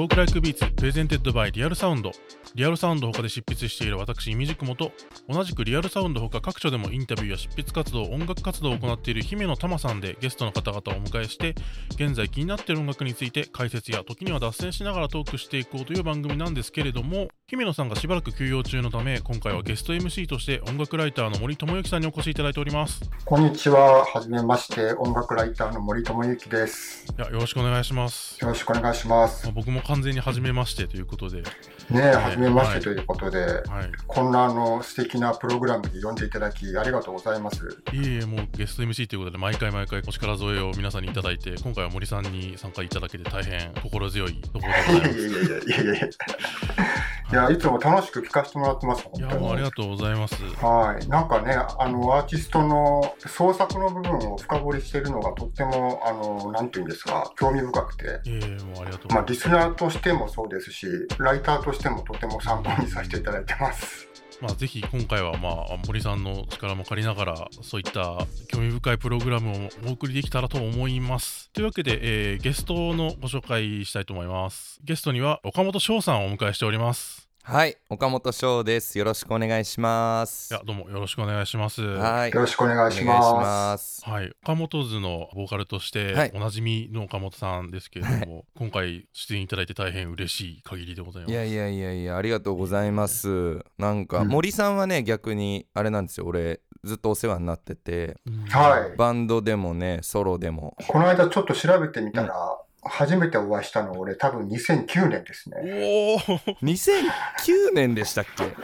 Talk Like Beats presented by Real Sound リアルサウンド他で執筆している私イミジクモと同じくリアルサウンド他各所でもインタビューや執筆活動音楽活動を行っている姫乃たまさんでゲストの方々をお迎えして現在気になっている音楽について解説や時には脱線しながらトークしていこうという番組なんですけれども姫乃さんがしばらく休養中のため今回はゲスト MC として音楽ライターの森朋之さんにお越しいただいておりますこんにちは。はじめまして。音楽ライターの森朋之です。いやよろしくお願いしますよろしくお願いします。まあ僕も完全に初めましてということで、ねえ、はじめましてということで、はい、こんなあの素敵なプログラムに呼んでいただきありがとうございます。いえいえ、もうゲスト MC ということで、毎回毎回お力添えを皆さんにいただいて、今回は森さんに参加いただけて大変心強いところでございます。いやいやいやいやいやいや。いつも楽しく聞かせてもらってます。いや、もうありがとうございます。はい。なんかね、あの、アーティストの創作の部分を深掘りしているのがとっても、あの、なんていうんですか、興味深くて、いえいえ、もうありがとうござまあ、います。リスナーとしてもそうですし、ライターとしてもとても参考にさせていただいてます。まあ、ぜひ今回は、まあ、森さんの力も借りながら、そういった興味深いプログラムをお送りできたらと思います。というわけで、えーゲストのご紹介したいと思います。ゲストには岡本翔さんをお迎えしております。はい、岡本翔です。よろしくお願いします。いや、どうもよろしくお願いします。はい、よろしくお願いしお願いしま。ますす。はい、岡本図のボーカルとしてはいおなじみの岡本さんですけれども、今回出演いただいて大変嬉しい限りでございます。いやいやいやいや、ありがとうございます。なんか、うん森さんはね、逆にあれなんですよ。俺、ずっとお世話になってて、うんはいバンドでもね、ソロでも。この間ちょっと調べてみたら、初めてお会いしたの俺多分2009年ですね。おお、2009年でしたっけ？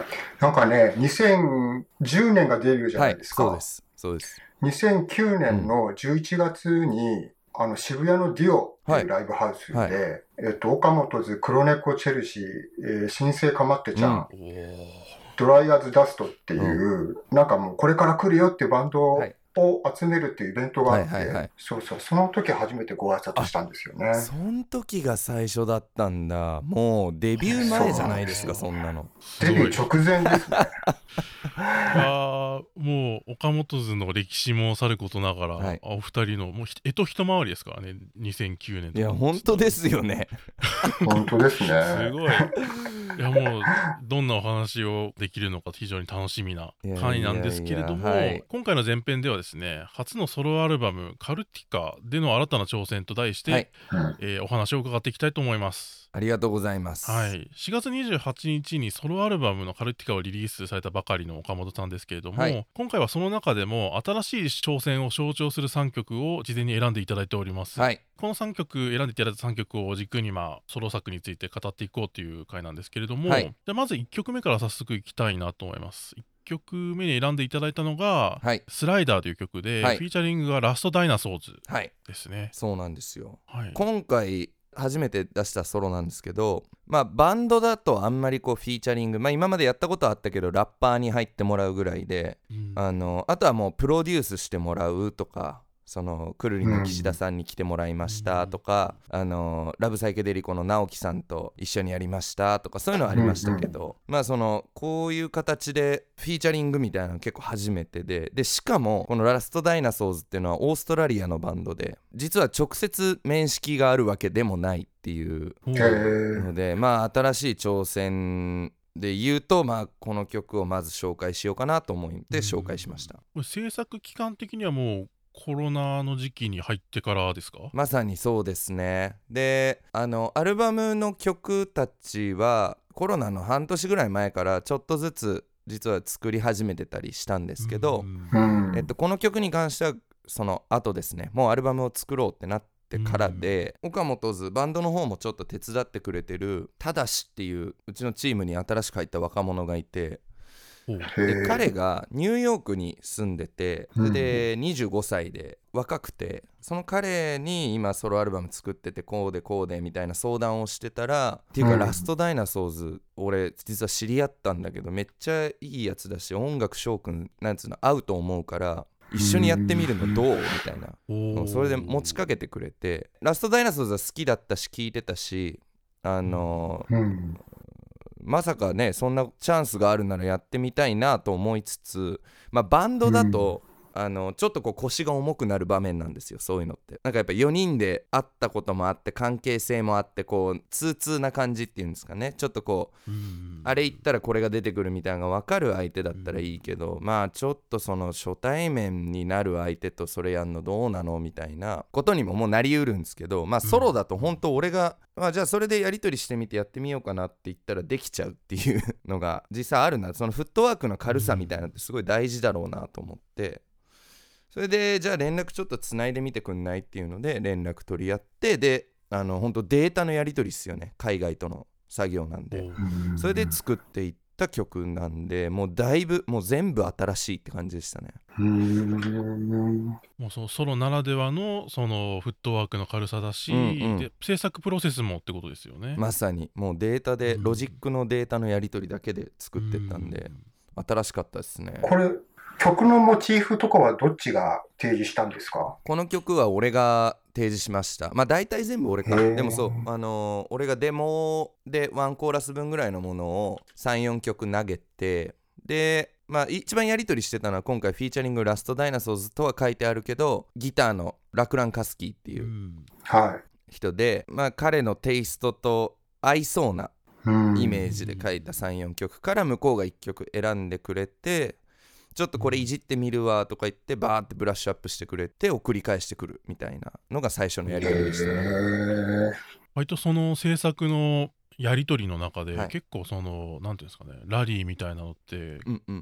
なんかね、2010年がデビューじゃなはいい、ですか。そうです。そうです。2009年の11月に、あの渋谷のディオっていうライブハウスで、はい。えっと、岡本図、黒猫チェルシー、えー新生かまってちゃん、うん。ドライアーズダストっていう、なんかもうこれから来るよっていうバンドをはい集めるっていうイベントがあって、はいはいはいそうそう、その時初めてご挨拶したんですよね。そん時が最初だったんだ。もうデビュー前じゃないですか、そそんなの。デビュー直前ですね。あーもう岡本図の歴史もさることながら、はいお二人のもうひえと一回りですからね2009年といや、本当ですよね。本当ですね。すごい。いやもうどんなお話をできるのか非常に楽しみな いやいやいや回なんですけれどもはい今回の前編ではですね初のソロアルバム「カルティカ」での新たな挑戦と題して、はいうんえーお話を伺っていきたいと思います。ありがとうございます。はい、4月28日にソロアルバムの「カルティカ」をリリースされたばかりの岡本さんですけれども、はい今回はその中でも新しい挑戦を象徴する3曲を事前に選んでいただいております。はい。この3曲選んでいただいた3曲を軸にまあソロ作について語っていこうという回なんですけれども、はいじゃあまず1曲目から早速いきたいなと思います1曲目に選んでいただいたのが「はい。スライダー」という曲で、はいフィーチャリングがラストダイナソーズはい。ですねそうなんですよ。はい今回初めて出したソロなんですけどまあバンドだとあんまりこうフィーチャリングまあ今までやったことはあったけどラッパーに入ってもらうぐらいでうんあのあとはもうプロデュースしてもらうとかそのくるりの岸田さんに来てもらいましたとか、あのラブサイケデリコの直樹さんと一緒にやりましたとかそういうのはありましたけど、まあそのこういう形でフィーチャリングみたいなの結構初めてででしかもこのラストダイナソーズっていうのはオーストラリアのバンドで実は直接面識があるわけでもないっていうのでまあ新しい挑戦で言うとまあこの曲をまず紹介しようかなと思って紹介しました。これ制作期間的にはもうコロナの時期に入ってからですか？まさにそうですね。であのアルバムの曲たちはコロナの半年ぐらい前からちょっとずつ実は作り始めてたりしたんですけど、えっと、この曲に関してはその後ですね。もうアルバムを作ろうってなってからで、岡本図バンドの方もちょっと手伝ってくれてるただしっていううちのチームに新しく入った若者がいてで彼がニューヨークに住んでてうん。で25歳で若くてその彼に今ソロアルバム作っててこうでこうでみたいな相談をしてたらっていうかうん。ラストダイナソーズ俺実は知り合ったんだけどめっちゃいいやつだし音楽翔くんなんつうの合うと思うから一緒にやってみるのどうみたいな。それで持ちかけてくれてラストダイナソーズは好きだったし聞いてたしあのうんまさかねそんなチャンスがあるならやってみたいなと思いつつ、まあ、バンドだと、あのちょっとこう腰が重くなる場面なんですよそういうのって。なんかやっぱ4人で会ったこともあって関係性もあってこう通通な感じっていうんですかね。ちょっとこううんあれ言ったらこれが出てくるみたいなのが分かる相手だったらいいけど、まあちょっとその初対面になる相手とそれやんのどうなのみたいなことにももうなりうるんですけどまあソロだと本当俺が、まあじゃあそれでやり取りしてみてやってみようかなって言ったらできちゃうっていうのが実際あるな。そのフットワークの軽さみたいなのってすごい大事だろうなと思って。それでじゃあ連絡ちょっとつないでみてくんない？っていうので連絡取り合ってであの本当データのやり取りっすよね。海外との作業なんで。それで作っていった曲なんでもうだいぶもう全部新しいって感じでしたね。うんもうそのソロならではのそのフットワークの軽さだし、うんうん。で制作プロセスもってことですよね。まさに。もうデータでうん。ロジックのデータのやり取りだけで作ってったんで新しかったですね。これ、曲のモチーフとかはどっちが提示したんですか？この曲は俺が提示しました。まあ大体全部俺か。でもそうあのー俺がデモでワンコーラス分ぐらいのものを34曲投げてでまあ一番やり取りしてたのは今回フィーチャリングラストダイナソーズとは書いてあるけどギターのラクラン・カスキーっていう。人で、まあ彼のテイストと合いそうなイメージで書いた34曲から向こうが1曲選んでくれてちょっとこれいじってみるわとか言ってバーってブラッシュアップしてくれて送り返してくるみたいなのが最初のやり取りでしたね。へ割とその制作のやり取りの中で、はい結構そのなんていうんですかねラリーみたいなのって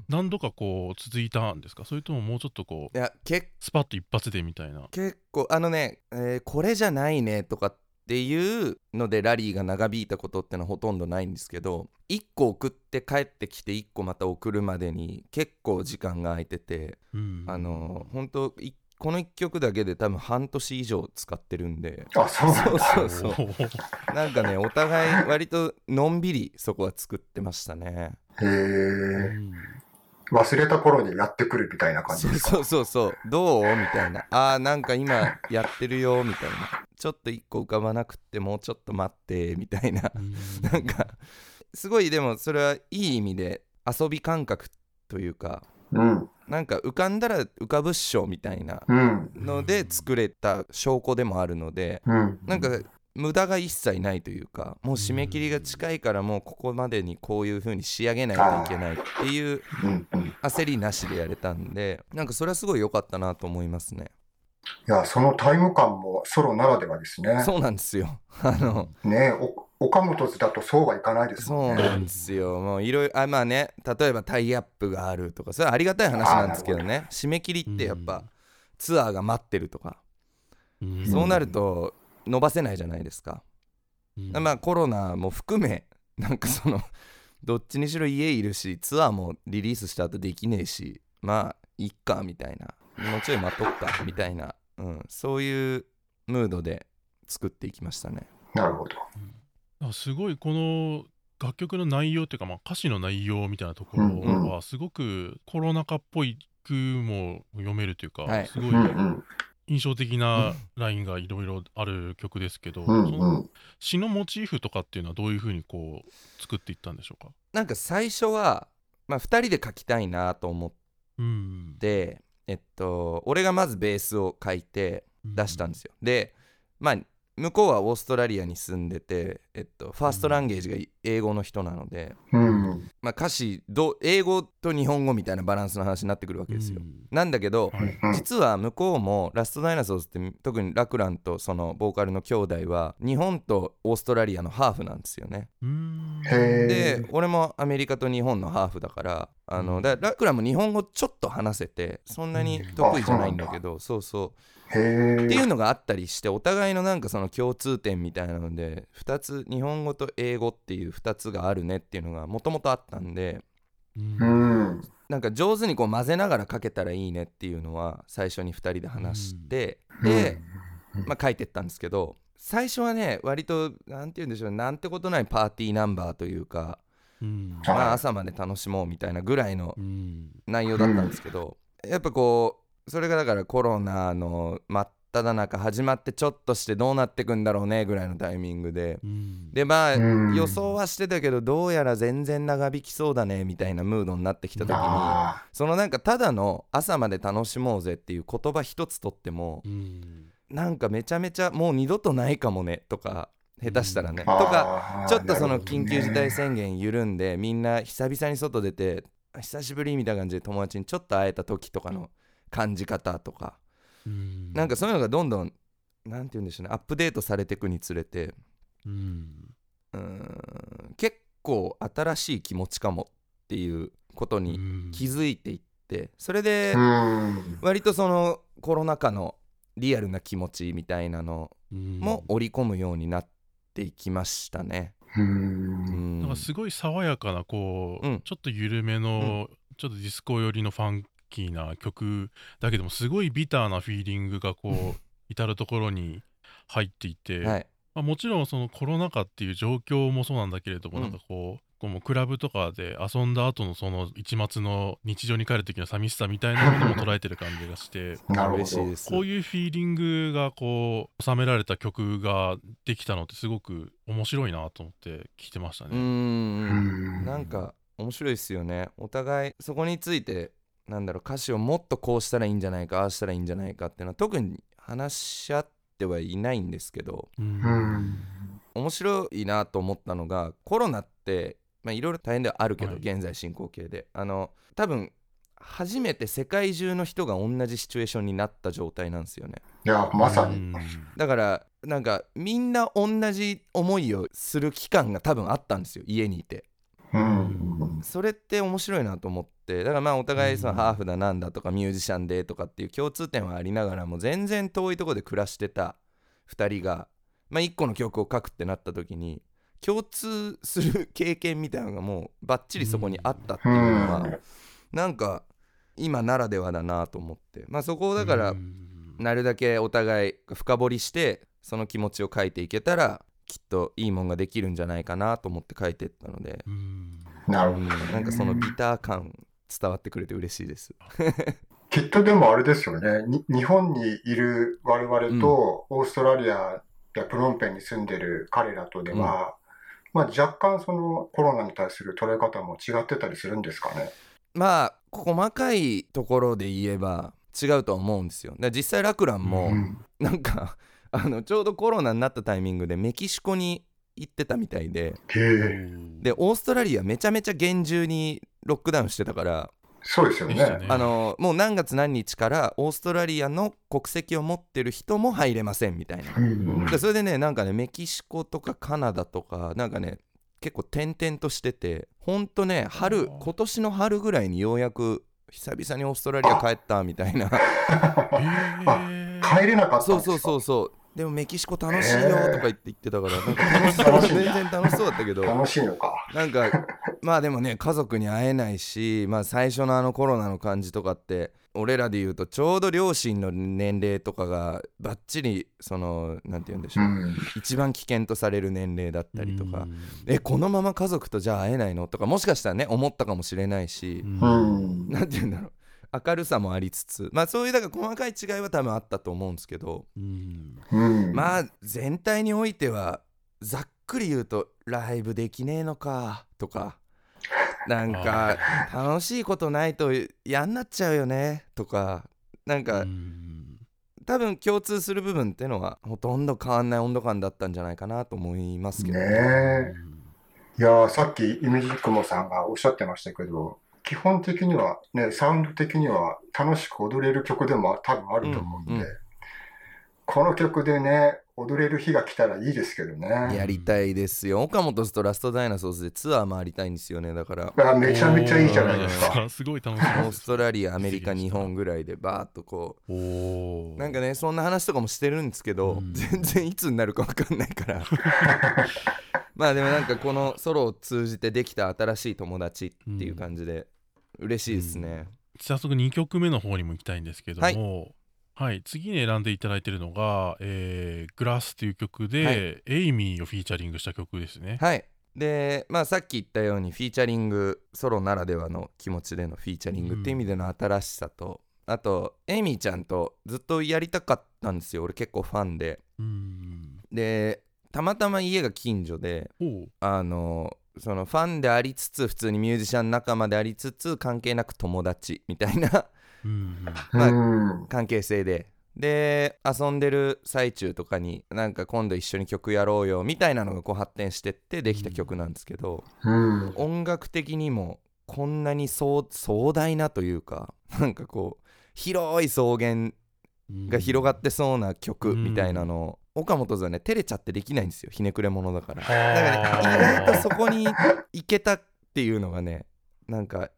何度かこう続いたんですか？それとももうちょっとこういや結スパッと一発でみたいな。結構あのね、えーこれじゃないねとかっていうのでラリーが長引いたことってのはほとんどないんですけど1個送って帰ってきて1個また送るまでに結構時間が空いてて、うん。あの本当いこの1曲だけで多分半年以上使ってるんで。ーあ、そう。そうそうおー。なんかねお互い割とのんびりそこは作ってましたね。へうえ。ん忘れた頃にやってくるみたいな感じですか？そうそうそうどう？みたいなあーなんか今やってるよみたいなちょっと1個浮かばなくってもうちょっと待ってみたいなうんなんかすごいでもそれはいい意味で遊び感覚というかうん。なんか浮かんだら浮かぶっしょみたいなうん。ので作れた証拠でもあるのでうん。なんか無駄が一切ないというかもう締め切りが近いからもうここまでにこういう風に仕上げないといけないっていう焦りなしでやれたんでなんかそれはすごい良かったなと思いますね。や、そのタイム感もソロならではですね。そうなんですよ。あのねお岡本図だとそうはいかないですね。うんなんですよ。もういろいろあまあね例えばタイアップがあるとかそれはありがたい話なんですけどね。締め切りってやっぱうん。ツアーが待ってるとか。うん。そうなると伸ばせないじゃないですか。うん。まあコロナも含めなんかその どっちにしろ家いるしツアーもリリースした後できねえしまあいっかみたいな。もうちょい待とっか みたいな、うん、そういうムードで作っていきましたね。なるほど。あすごいこの楽曲の内容っていうか、まあ、歌詞の内容みたいなところうんうん。はすごくコロナ禍っぽい句も読めるというか、はい。すごいうんうん。印象的なラインがいろいろある曲ですけど、うんそうのん。詩のモチーフとかっていうのはどういうふうにこう作っていったんでしょうか？なんか最初は、まあ、2人で書きたいなと思っうん。てえっと俺がまずベースを書いて出したんですよ、でまあ向こうはオーストラリアに住んでて、えっと、ファーストランゲージが英語の人なので、うん。まあ、歌詞どう英語と日本語みたいなバランスの話になってくるわけですよ、うん。なんだけど、実は向こうもラストダイナソーズって特にラクランとそのボーカルの兄弟は日本とオーストラリアのハーフなんですよね。うんへで俺もアメリカと日本のハーフだからあの、うん。だラクランも日本語ちょっと話せてそんなに得意じゃないんだけど、そうそう。っていうのがあったりしてお互いのなんかその共通点みたいなので2つ日本語と英語っていう2つがあるねっていうのがもともとあったんでうん。うん。なんか上手にこう混ぜながら書けたらいいねっていうのは最初に2人で話して、うん。で、うん。まあ、書いてったんですけど最初はね割となんて言うんでしょうなんてことないパーティーナンバーというか、うん。はい。まあ、朝まで楽しもうみたいなぐらいのうん。内容だったんですけど、やっぱこうそれがだからコロナの真っ只中始まってちょっとしてどうなってくんだろうねぐらいのタイミングで。うん。でまあうん。予想はしてたけどどうやら全然長引きそうだねみたいなムードになってきた時にあそのなんかただの朝まで楽しもうぜっていう言葉一つとってもうん。なんかめちゃめちゃもう二度とないかもねとか下手したらね。ーとかちょっとその緊急事態宣言緩んでみんな久々に外出て久しぶりみたいな感じで友達にちょっと会えた時とかの感じ方とか。うん。なんかそういうのがどんどんなんて言うんでしょうねアップデートされていくにつれてうん。うーん結構新しい気持ちかもっていうことにうん。気づいていってそれでうん。割とそのコロナ禍のリアルな気持ちみたいなのうん。も織り込むようになっていきましたね。ううん。んなんかすごい爽やかなこう、うん。ちょっと緩めの、ちょっとディスコ寄りのファンキーな曲だけどもすごいビターなフィーリングがこう至る所に入っていて、はい、まあ、もちろんそのコロナ禍っていう状況もそうなんだけれども、うん。なんかこうこうクラブとかで遊んだ後のその一末の日常に帰る時の寂しさみたいなものも捉えてる感じがして なるほど。こういうフィーリングがこう収められた曲ができたのってすごく面白いなと思って聞いてましたね。うん。んなんか面白いですよね。お互いそこについてなんだろう歌詞をもっとこうしたらいいんじゃないかああしたらいいんじゃないかっていうのは特に話し合ってはいないんですけどうん。うん面白いなと思ったのがコロナってまあいろいろ大変ではあるけど、はい。現在進行形で。あの多分初めて世界中の人が同じシチュエーションになった状態なんですよね。いやまさに。うん。だからなんかみんな同じ思いをする期間が多分あったんですよ家にいて。うんそれって面白いなと思ってだからまあお互いそのうんハーフだなんだとかミュージシャンでとかっていう共通点はありながらも全然遠いところで暮らしてた2人がまあ1個の曲を書くってなった時に共通する経験みたいなのがもうバッチリそこにあったっていうのはなんか今ならではだなと思ってまあそこをだからうん。なるだけお互い深掘りしてその気持ちを書いていけたらきっといいもんができるんじゃないかなと思って書いてったのでなるほどなんかそのビター感伝わってくれて嬉しいです。きっとでもあれですよねに日本にいる我々とオーストラリアやプノンペンに住んでる彼らとでは、まあ、若干そのコロナに対する捉え方も違ってたりするんですかね。まあ細かいところで言えば違うとは思うんですよ。実際ラクランもうんなんかあのちょうどコロナになったタイミングでメキシコに行ってたみたいで。でオーストラリアめちゃめちゃ厳重にロックダウンしてたから。そうですよね。あのもう何月何日からオーストラリアの国籍を持ってる人も入れませんみたいな。うんでそれでねなんかねメキシコとかカナダとかなんかね結構転々としててほんとね春今年の春ぐらいにようやく久々にオーストラリア帰ったみたいな。帰れなかったんですか？そうそうそうそうでもメキシコ楽しいよとか言って言ってたから全然楽しそうだったけど。楽しいのか。なんかまあでもね家族に会えないしまあ最初のあのコロナの感じとかって俺らで言うとちょうど両親の年齢とかがバッチリそのなんて言うんでしょう、うん。一番危険とされる年齢だったりとか、うん。えこのまま家族とじゃあ会えないの？とかもしかしたらね思ったかもしれないし、うん。なんて言うんだろう明るさもありつつまあそういうだから細かい違いは多分あったと思うんですけど、うん。うんまあ全体においてはざっくり言うとライブできねえのかとかなんか楽しいことないと嫌になっちゃうよねとかなんかうん多分共通する部分っていうのはほとんど変わんない温度感だったんじゃないかなと思いますけど。ねえ。いやーさっきイミジクモさんがおっしゃってましたけど基本的にはねサウンド的には楽しく踊れる曲でも多分あると思うんで、うんうん。この曲でね踊れる日が来たらいいですけどね。やりたいですよ。岡本とラストダイナソーズでツアー回りたいんですよね。だからあめちゃめちゃいいじゃないですか。すごい楽しみオーストラリアアメリカ日本ぐらいでバーッとこう。なんかねそんな話とかもしてるんですけど、うん。全然いつになるか分かんないから。まあでもなんかこのソロを通じてできた新しい友達っていう感じで嬉しいですね、早速2曲目の方にも行きたいんですけどはい。もはい、次に選んでいただいてるのが「えー、グラスっていう曲で、はい。エイミーをフィーチャリングした曲ですね。はい。でまあさっき言ったようにフィーチャリングソロならではの気持ちでのフィーチャリングっていう意味での新しさと、あとエイミーちゃんとずっとやりたかったんですよ。俺結構ファンで。うんでたまたま家が近所であのそのファンでありつつ普通にミュージシャン仲間でありつつ関係なく友達みたいなうん まあうん。関係性でで遊んでる最中とかになんか今度一緒に曲やろうよみたいなのがこう発展してってできた曲なんですけど、うん。音楽的にもこんなに壮壮大なというか なんかこう広い草原うんが広がってそうな曲うんみたいなのを岡本さんね照れちゃってできないんですよひねくれ者だから。はだあからね意外とそこに行けたっていうのがねなんか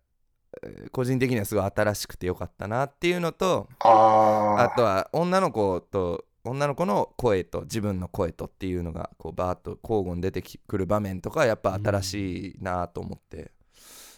えー個人的にはすごい新しくてよかったなっていうのとああとは女の子と女の子の声と自分の声とっていうのがこうバーッと交互に出てくる場面とかやっぱ新しいなと思って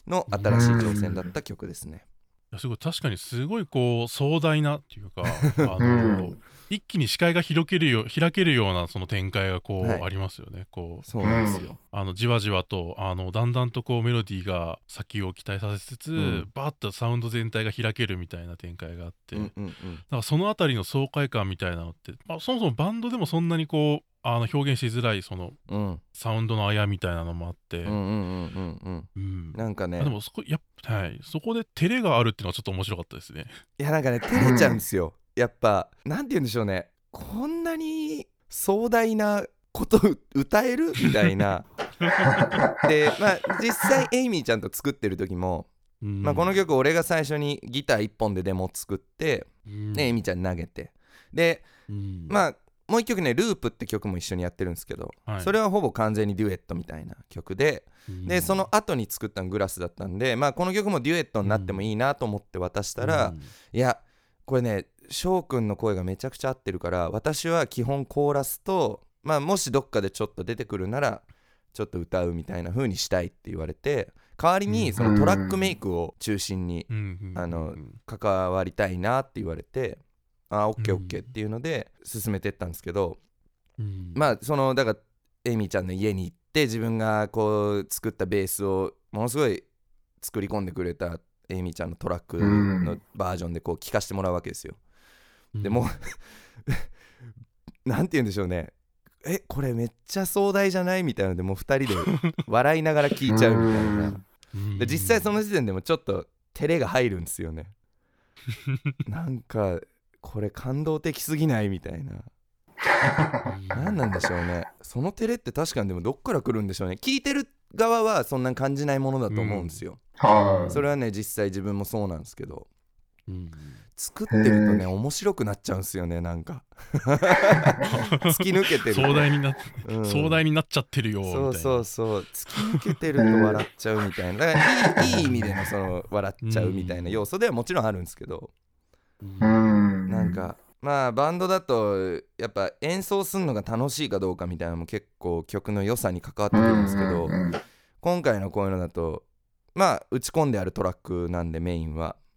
の新しい挑戦だった曲ですね。いやすごい確かにすごいこう壮大なっていうか あうの、ん一気に視界が広けるよ開けるようなその展開がこう、はい。ありますよね。こうそうなんですよ。あのじわじわとあのだんだんとこうメロディーが先を期待させつつ、ん。バーッとサウンド全体が開けるみたいな展開があって、うんうんうん。だからそのあたりの爽快感みたいなのって、まあ、そもそもバンドでもそんなにこうあの表現しづらいそのうん。サウンドのあやみたいなのもあって、うんうんうんうんうん。うん。なんかね。でもそこやっぱはい。そこで照れがあるっていうのはちょっと面白かったですね。いやなんかね照れちゃうんですよやっぱなんて言うんでしょうね。こんなに壮大なことう歌える？みたいな。でまあ実際エイミーちゃんと作ってる時も、うん。まあ、この曲俺が最初にギター1本でデモ作って、うん。でエイミーちゃんに投げて。でうん。まあもう一曲ね「ループ」って曲も一緒にやってるんですけど、はい。それはほぼ完全にデュエットみたいな曲でうん。でその後に作ったのグラスだったんで、まあ、この曲もデュエットになってもいいなと思って渡したら、うん。いやこれね翔くんの声がめちゃくちゃ合ってるから私は基本コーラスと、まあ、もしどっかでちょっと出てくるならちょっと歌うみたいな風にしたいって言われて代わりにそのトラックメイクを中心にうんうんあの関わりたいなって言われてあオッケーオッケーっていうので進めてったんですけど、うん。まあそのだからエイミーちゃんの家に行って自分がこう作ったベースをものすごい作り込んでくれたエイミーちゃんのトラックのバージョンでこう聴かせてもらうわけですよ。でも なんて言うんでしょうね。えこれめっちゃ壮大じゃない？みたいなのでもう2人で 笑いながら聴いちゃうみたいな。うん。で実際その時点でもちょっと照れが入るんですよね。なんかこれ感動的すぎない？みたいな。何なんでしょうね。その照れって確かにでもどっから来るんでしょうね。聞いてる側はそんな感じないものだと思うんですよ、はい。それはね実際自分もそうなんですけど。うん作ってるとね面白くなっちゃうんですよねなんか。突き抜けてる壮大になっうん。壮大になっちゃってるよみたいな。そうそうそう。突き抜けてると笑っちゃうみたいな。だからいいいい意味でのその笑っちゃうみたいな要素ではもちろんあるんですけど。うん。なんかまあバンドだとやっぱ演奏するのが楽しいかどうかみたいなのも結構曲の良さに関わってくるんですけど今回のこういうのだとまあ打ち込んであるトラックなんでメインは。うん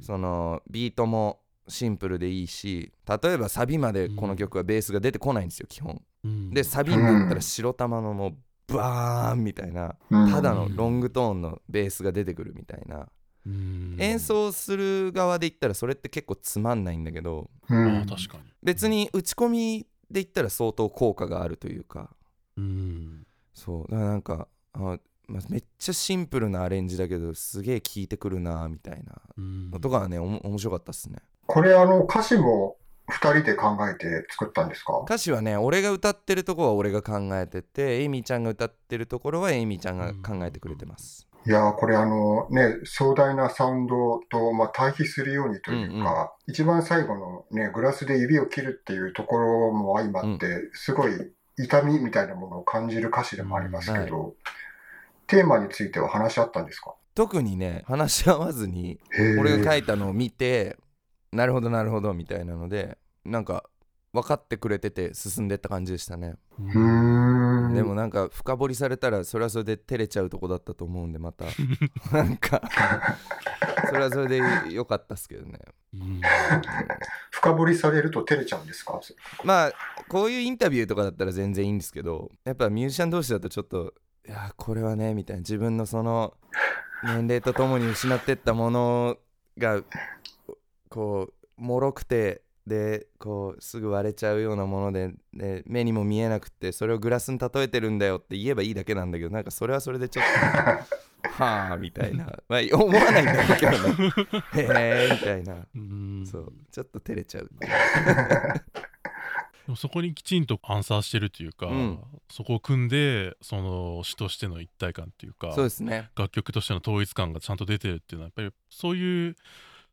そのビートもシンプルでいいし例えばサビまでこの曲はベースが出てこないんですよ基本。うん。でサビになったら白玉のもうバーンみたいなうん。ただのロングトーンのベースが出てくるみたいな。うん。演奏する側で言ったらそれって結構つまんないんだけどうん。あ確かに。別に打ち込みで言ったら相当効果があるというか。うん。そうだからなんかあ、まあ、めっちゃシンプルなアレンジだけどすげえ効いてくるなみたいなうん。のとかはねおも面白かったっすね。これあの歌詞も二人で考えて作ったんですか？歌詞はね俺が歌ってるとこは俺が考えててエイミーちゃんが歌ってるところはエイミーちゃんが考えてくれてます。いやーこれあのね、壮大なサウンドと、まあ、対比するようにというか、うんうん。一番最後のね、グラスで指を切るっていうところも相まって、すごい痛みみたいなものを感じる歌詞でもありますけど、テーマについては話し合ったんですか？特にね話し合わずに俺が書いたのを見てなるほどなるほどみたいなのでなんか分かってくれてて進んでった感じでしたね、うーん。でもなんか深掘りされたらそれはそれで照れちゃうとこだったと思うんでまた。なんかそれはそれで良かったっすけどね。うん。深掘りされると照れちゃうんですか？まあこういうインタビューとかだったら全然いいんですけどやっぱミュージシャン同士だとちょっといやこれはねみたいな自分のその年齢とともに失ってったものがこう脆くてでこうすぐ割れちゃうようなものでで目にも見えなくてそれをグラスに例えてるんだよって言えばいいだけなんだけどなんかそれはそれでちょっと はあみたいな、まあ、思わないんだけどね。へえみたいな。うん。そう。ちょっと照れちゃうでもそこにきちんとアンサーしてるというか、うん。そこを組んでその詩としての一体感っていうかそうですね。楽曲としての統一感がちゃんと出てるっていうのはやっぱりそういう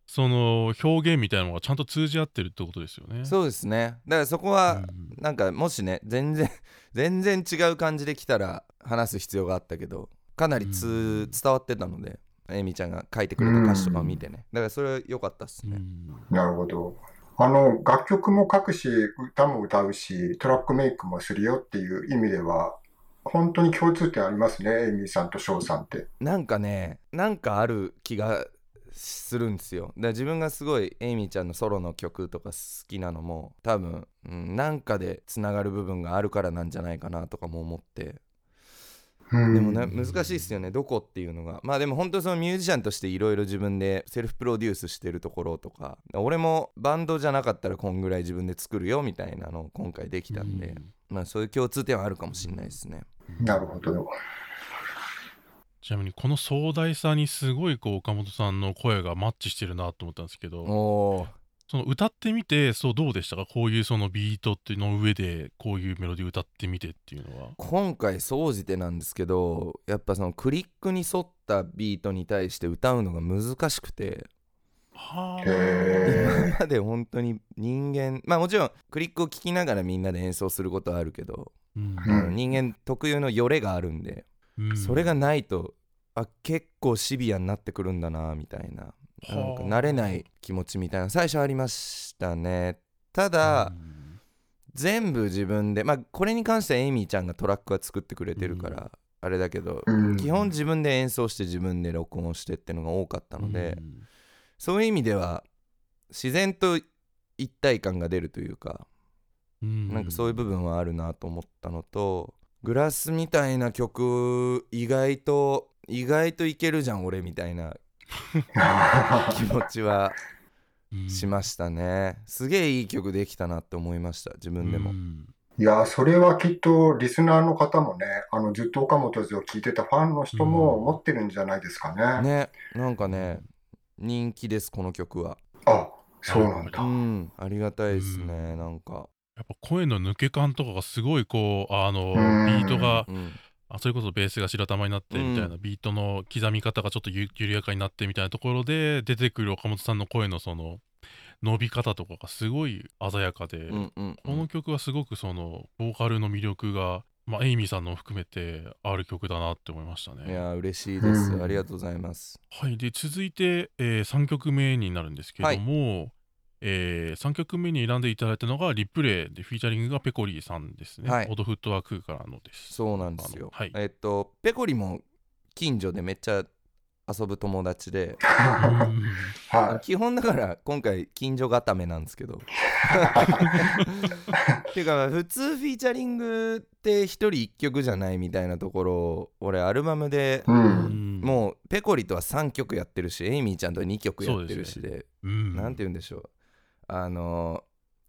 その表現みたいなのがちゃんと通じ合ってるってことですよね。そうですね。だからそこうはん。なんかもしね全然 全然違う感じで来たら話す必要があったけどかなりつ、うん。伝わってたのでエミちゃんが書いてくれた歌詞とかを見てね。だからそれは良かったっすね、うん。なるほど。あの、楽曲も書くし、歌も歌うし、トラックメイクもするよっていう意味では、本当に共通点ありますね、エイミーさんとショウさんって。なんかねなんかある気がするんですよだ自分がすごいエイミーちゃんのソロの曲とか好きなのも多分、うん、なんかでつながる部分があるからなんじゃないかなとかも思ってでもね難しいっすよね。どこっていうのが。まあでも本当にそのミュージシャンとしていろいろ自分でセルフプロデュースしてるところとか。俺もバンドじゃなかったらこんぐらい自分で作るよみたいなのを今回できたんで、まあそういう共通点はあるかもしれないですね。なるほど。ちなみにこの壮大さにすごいこう岡本さんの声がマッチしてるなと思ったんですけどその歌ってみてそうどうでしたか？こういうそのビートっていうの上でこういうメロディー歌ってみてっていうのは。今回総じてなんですけどやっぱそのクリックに沿ったビートに対して歌うのが難しくて。はへ今まで本当に人間まあもちろんクリックを聴きながらみんなで演奏することはあるけど、うん。うん人間特有のよれがあるんで、うん。それがないとあ結構シビアになってくるんだなみたいななんかはあ。慣れない気持ちみたいな最初ありましたね。ただ、うん。全部自分でまあこれに関してはエイミーちゃんがトラックは作ってくれてるから、あれだけど、うん。基本自分で演奏して自分で録音してってのが多かったので、そういう意味では自然と一体感が出るというか、うん。なんかそういう部分はあるなと思ったのとグラスみたいな曲意外と意外といけるじゃん俺みたいな 気持ちはうん。しましたね。すげえいい曲できたなって思いました自分でも、うん。いや、それはきっとリスナーの方もね、あのずっと岡本図を聞いてたファンの人も思ってるんじゃないですかね。ねなんかね人気ですこの曲は。あ、そうなんうだ。ん。ありがたいですねなんか。やっぱ声の抜け感とかがすごいこうあのうん。ビートがうんあそれこそベースが白玉になってみたいな、うビートの刻み方がちょっとゆ緩やかになってみたいなところで出てくる岡本さんの声のその伸び方とかがすごい鮮やかで、うんうんこの曲はすごくそのボーカルの魅力が、まあ、エイミーさんのも含めてある曲だなって思いましたね。いや嬉しいです、うん。ありがとうございます。はい、で続いて、え3曲目になるんですけども、え3曲目に選んでいただいたのがリプレイでフィーチャリングがペコリーさんですね。はい。オドフットワークからのです。そうなんですよ、はい。えっとペコリも近所でめっちゃ遊ぶ友達で。基本だから今回近所固めなんですけど。ていうか普通フィーチャリングって一人一曲じゃないみたいなところを俺アルバムでい。う。うん。んもうペコリとは3曲やってるしエイミーちゃんと2曲やってるしで。うん。なんて言うんでしょうあの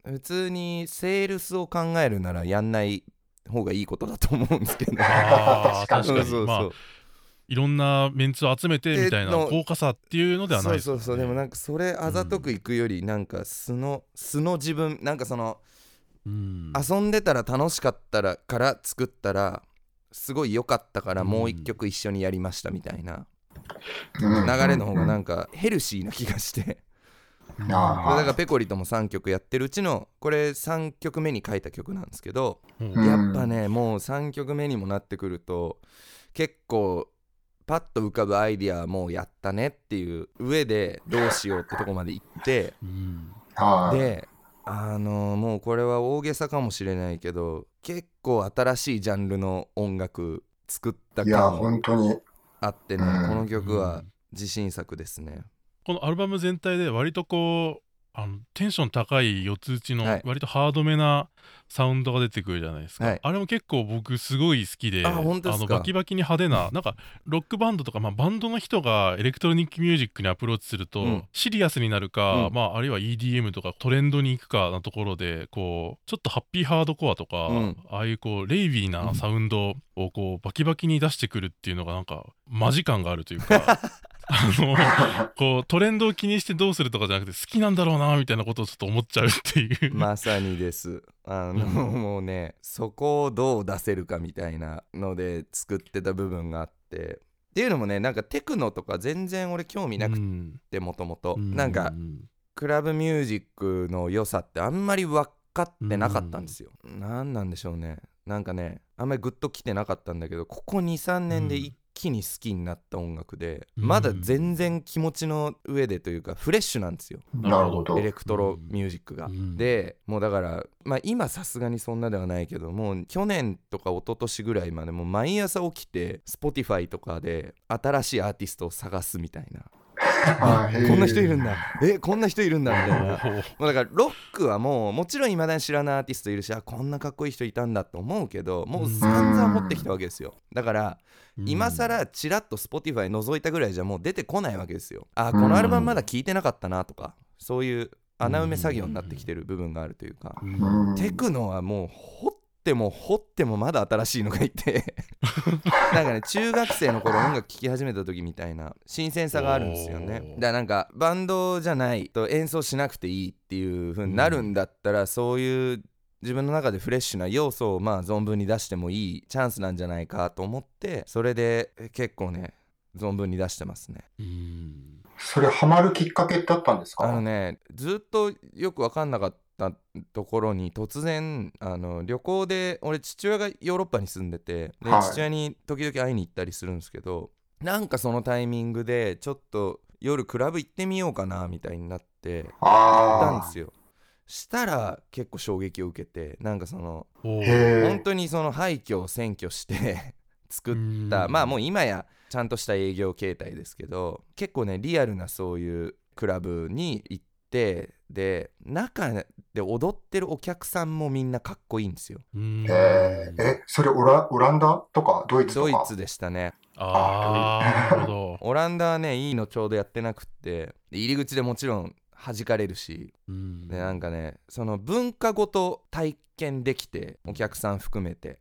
普通にセールスを考えるならやんない方がいいことだと思うんですけど確かに。確かに。まあいろんなメンツを集めてみたいなえの豪華さっていうのではないですそうそうそう。でもなんかそれあざとくいくよりなんか素の素の自分なんかそのうん。遊んでたら楽しかったらから作ったらすごい良かったからうん。もう一曲一緒にやりましたみたいなうん。流れの方がなんかヘルシーな気がしてだからペコリとも3曲やってるうちのこれ3曲目に書いた曲なんですけどうん。うんやっぱねもう3曲目にもなってくると結構パッと浮かぶアイディアはもうやったねっていう上でどうしようってとこまで行ってうん。はい。であのもうこれは大げさかもしれないけど結構新しいジャンルの音楽作った感も本当に。あってねうん。この曲はうん自信作ですねこのアルバム全体で割とこうあのテンション高い四つ打ちのはい。割とハードめなサウンドが出てくるじゃないですか、はい。あれも結構僕すごい好きであのバキバキに派手ななんかロックバンドとか、まあ、バンドの人がエレクトロニックミュージックにアプローチすると、うん。シリアスになるか、うん。まあ、あるいは EDM とかトレンドに行くかなところでこうちょっとハッピーハードコアとか、うん。ああいうこう ravey なサウンドをこうバキバキに出してくるっていうのがなんかマジ感があるというか あのこうトレンドを気にしてどうするとかじゃなくて好きなんだろうなみたいなことをちょっと思っちゃうっていう、まさにです。あの、うんもうねそこをどう出せるかみたいなので作ってた部分があって。っていうのもねなんかテクノとか全然俺興味なくうん。てもともと。うなんかクラブミュージックの良さってあんまり分かってなかったんですよ。なんなんでしょうね。なんかねあんまりグッときてなかったんだけどここ23年で一気に好きになった音楽で、うんまだ全然気持ちの上でというかフレッシュなんですよ。なるほどエ。レクトロミュージックが。うんでもうだから、まあ、今さすがにそんなではないけどもう去年とか一昨年ぐらいまでもう毎朝起きて Spotify とかで新しいアーティストを探すみたいなこんな人いるんだ。えこんな人いるんだみたいな。もうだからロックはもうもちろんいまだに知らないアーティストいるしあこんなかっこいい人いたんだと思うけどもう散々持ってきたわけですよ。だから今更チラッと Spotify 覗いたぐらいじゃもう出てこないわけですよ。あこのアルバムまだ聞いてなかったなとかそういう穴埋め作業になってきてる部分があるというか。テクノはもう掘っても掘ってもまだ新しいのがいて。なんかね中学生の頃音楽聴き始めた時みたいな新鮮さがあるんですよね。だからなんかバンドじゃないと演奏しなくていいっていう風になるんだったら、そういう自分の中でフレッシュな要素をまあ存分に出してもいいチャンスなんじゃないかと思ってそれでえ結構ね存分に出してますね。うん。それハマるきっかけってあったんですか？あのねずっとよく分かんなかったところに突然あの旅行で俺父親がヨーロッパに住んでてで、はい。父親に時々会いに行ったりするんですけどなんかそのタイミングでちょっと夜クラブ行ってみようかなみたいになって行ったんあですよ。したら結構衝撃を受けてなんかその本当にその廃墟を占拠して 作ったうん。まあもう今やちゃんとした営業形態ですけど結構ねリアルなそういうクラブに行ってで中で踊ってるお客さんもみんなかっこいいんですよ。うん。えー、え、それオラオランダとかドイツとか？ドイツでしたね。ああなるほど。オランダはねいいのちょうどやってなくってで入り口でもちろん弾かれるしうん。でなんかねその文化ごと体験できてお客さん含めて。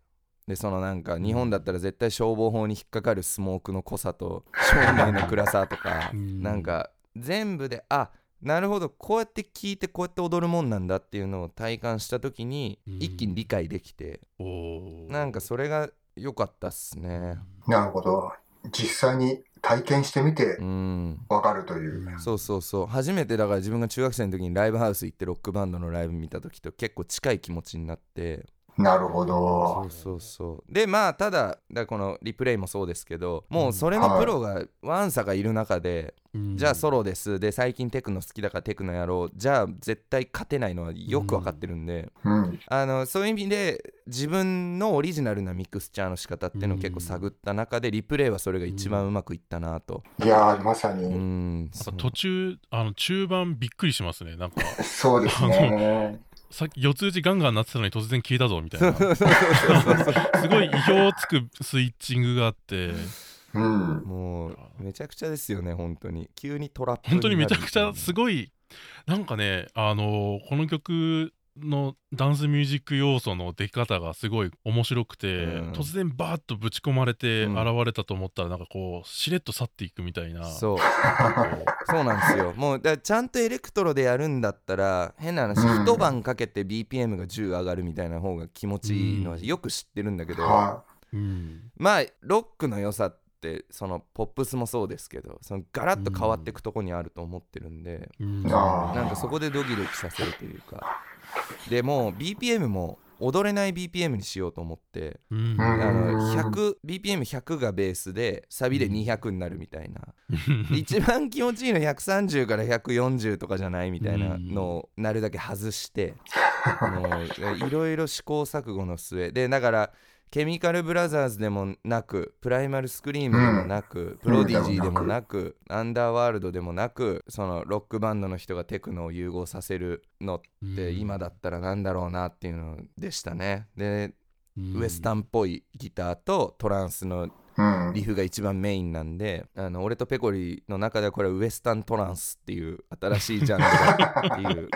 でそのなんか日本だったら絶対消防法に引っかかるスモークの濃さと照明の暗さとかうん。なんか全部であなるほど。こうやって聞いてこうやって踊るもんなんだっていうのを体感した時にうん。一気に理解できておー。なんかそれが良かったっすね。なるほど。実際に体験してみてうん。わかるという。そうそうそう。初めてだから自分が中学生の時にライブハウス行ってロックバンドのライブ見た時と結構近い気持ちになってなるほそどう。そうそう。でまあただだこのリプレイもそうですけどもうそれのプロがワンサがいる中で、うん。じゃあソロです。で最近テクノ好きだからテクノやろう。じゃあ絶対勝てないのはよく分かってるんで、うん。あのそういう意味で自分のオリジナルなミクスチャーの仕方っていうのを結構探った中でリプレイはそれが一番うまくいったなと。いやー、まさうに、ん。なんか途中あの中盤びっくりしますね。なんか。そうですね。さっき四つ打ちガンガンなってたのに突然消えたぞみたいな。すごい意表をつくスイッチングがあって。うん。もうめちゃくちゃですよね本当に。急にトラップ本当にめちゃくちゃすいごい。なんかねあのこの曲のダンスミュージック要素の出方がすごい面白くて、うん。突然バーッとぶち込まれてうん。現れたと思ったらなんかこうしれっと去っていくみたいな。そう。こ そうなんですよ。もうだちゃんとエレクトロでやるんだったら変な話、うん。一晩かけて BPM が10上がるみたいな方が気持ちいいのはよく知ってるんだけど、はううん。まあロックの良さってそのポップスもそうですけどそのガラッと変わっていくとこにあると思ってるんで、うん。なんかそこでドキドキさせるというかでもう BPM も踊れない BPM にしようと思ってうん。うん。あの 100BPM100 がベースでサビで200になるみたいな、一番気持ちいいの130から140とかじゃないみたいなのをなるだけ外していろいろ試行錯誤の末。でだからケミカルブラザーズでもなくプライマルスクリームでもなく、プロディジーでもなく、アンダーワールドでもなくそのロックバンドの人がテクノを融合させるのって今だったらなんだろうなっていうのでしたね。で、ウエスタンっぽいギターとトランスのうん。リフが一番メインなんであの俺とペコリの中ではこれはウエスタントランスっていう新しいジャンルだっていう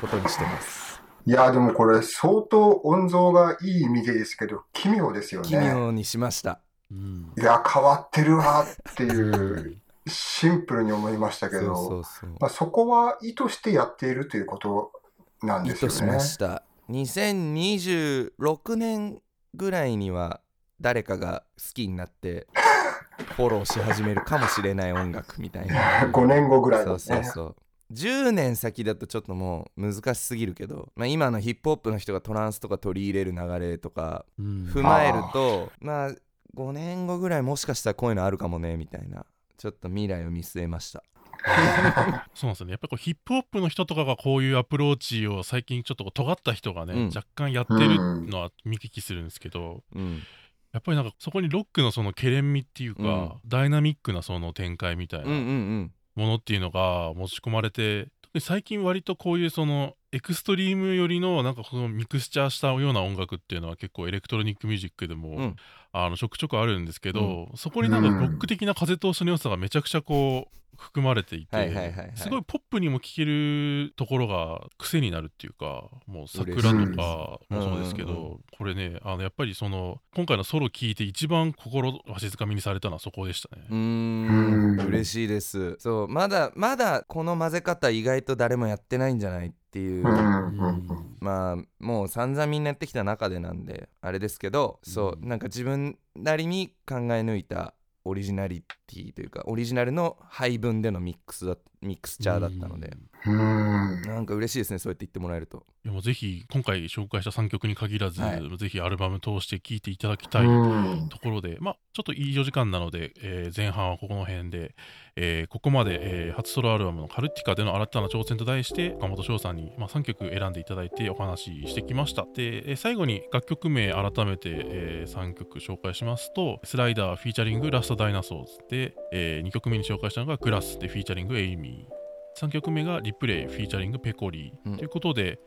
ことにしてますいや、でもこれ相当音像がいい意味でですけど、奇妙ですよ奇ね。妙にしましたうんいや、変わってるわっていう、シンプルに思いましたけそうど、そうそうまあ、そこは意図してやっているということなん意ですよね図しま。した2026年ぐらいには誰かが好きになってフォローし始めるかもしれない音楽みたいな 5年後ぐらいそうですね。そうそう10年先だとちょっともう難しすぎるけど、まあ、今のヒップホップの人がトランスとか取り入れる流れとかうん。踏まえるとまあ5年後ぐらいもしかしたらこういうのあるかもねみたいなちょっと未来を見据えました。そうなんですよね。やっぱりこうヒップホップの人とかがこういうアプローチを最近ちょっとこう尖った人がね、うん。若干やってるのは見聞きするんですけど、うん。やっぱりなんかそこにロックのそのケレン味っていうか、うん。ダイナミックなその展開みたいうんうんうなんものっていうのが持ち込まれて、特に最近割とこういうそのエクストリーム寄りのなんかこのミクスチャーしたような音楽っていうのは結構エレクトロニックミュージックでも、うん。あのちょくちょくあるんですけど、そこになんかロック的な風通しの良さがめちゃくちゃこう含まれていて、すごいポップにも聴けるところが癖になるっていうかもう桜とかもそうですけど、うんうんこれねあのやっぱりその今回のソロ聴いて一番心わしづかみにされたのはそこでしたね。うん。嬉しいです。そうまだまだこの混ぜ方意外と誰もやってないんじゃないっていう、まあもう散々みんなやってきた中でなんであれですけど、そうなんか自分なりに考え抜いたオリジナリティというかオリジナルの配分でのミックスだミックスチャーだったので、うん。なんか嬉しいですねそうやって言ってもらえると。いやもうぜひ今回紹介した3曲に限らず、はい。ぜひアルバム通して聴いていただきたいうん。ところで、まあ、ちょっといいお時間なので、えー前半はここの辺で、えーここまで、えー初ソロアルバムのカルティカでの新たな挑戦と題して岡本翔さんに、まあ、3曲選んでいただいてお話ししてきました。で、えー最後に楽曲名改めて、え3曲紹介しますとスライダーフィーチャリングラストダイナソーズで、え2曲目に紹介したのがグラスでフィーチャリングエイミー3曲目がリプレイフィーチャリングペコリー、うん。ということで、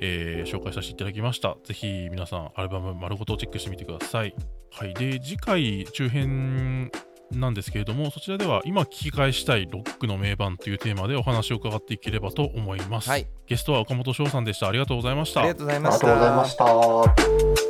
えー紹介させていただきました。ぜひ皆さんアルバム丸ごとチェックしてみてください。はい。で次回中編なんですけれどもそちらでは今聞き返したいロックの名盤というテーマでお話を伺っていければと思います、はい。ゲストは岡本翔さんでした。ありがとうございました。ありがとうございました。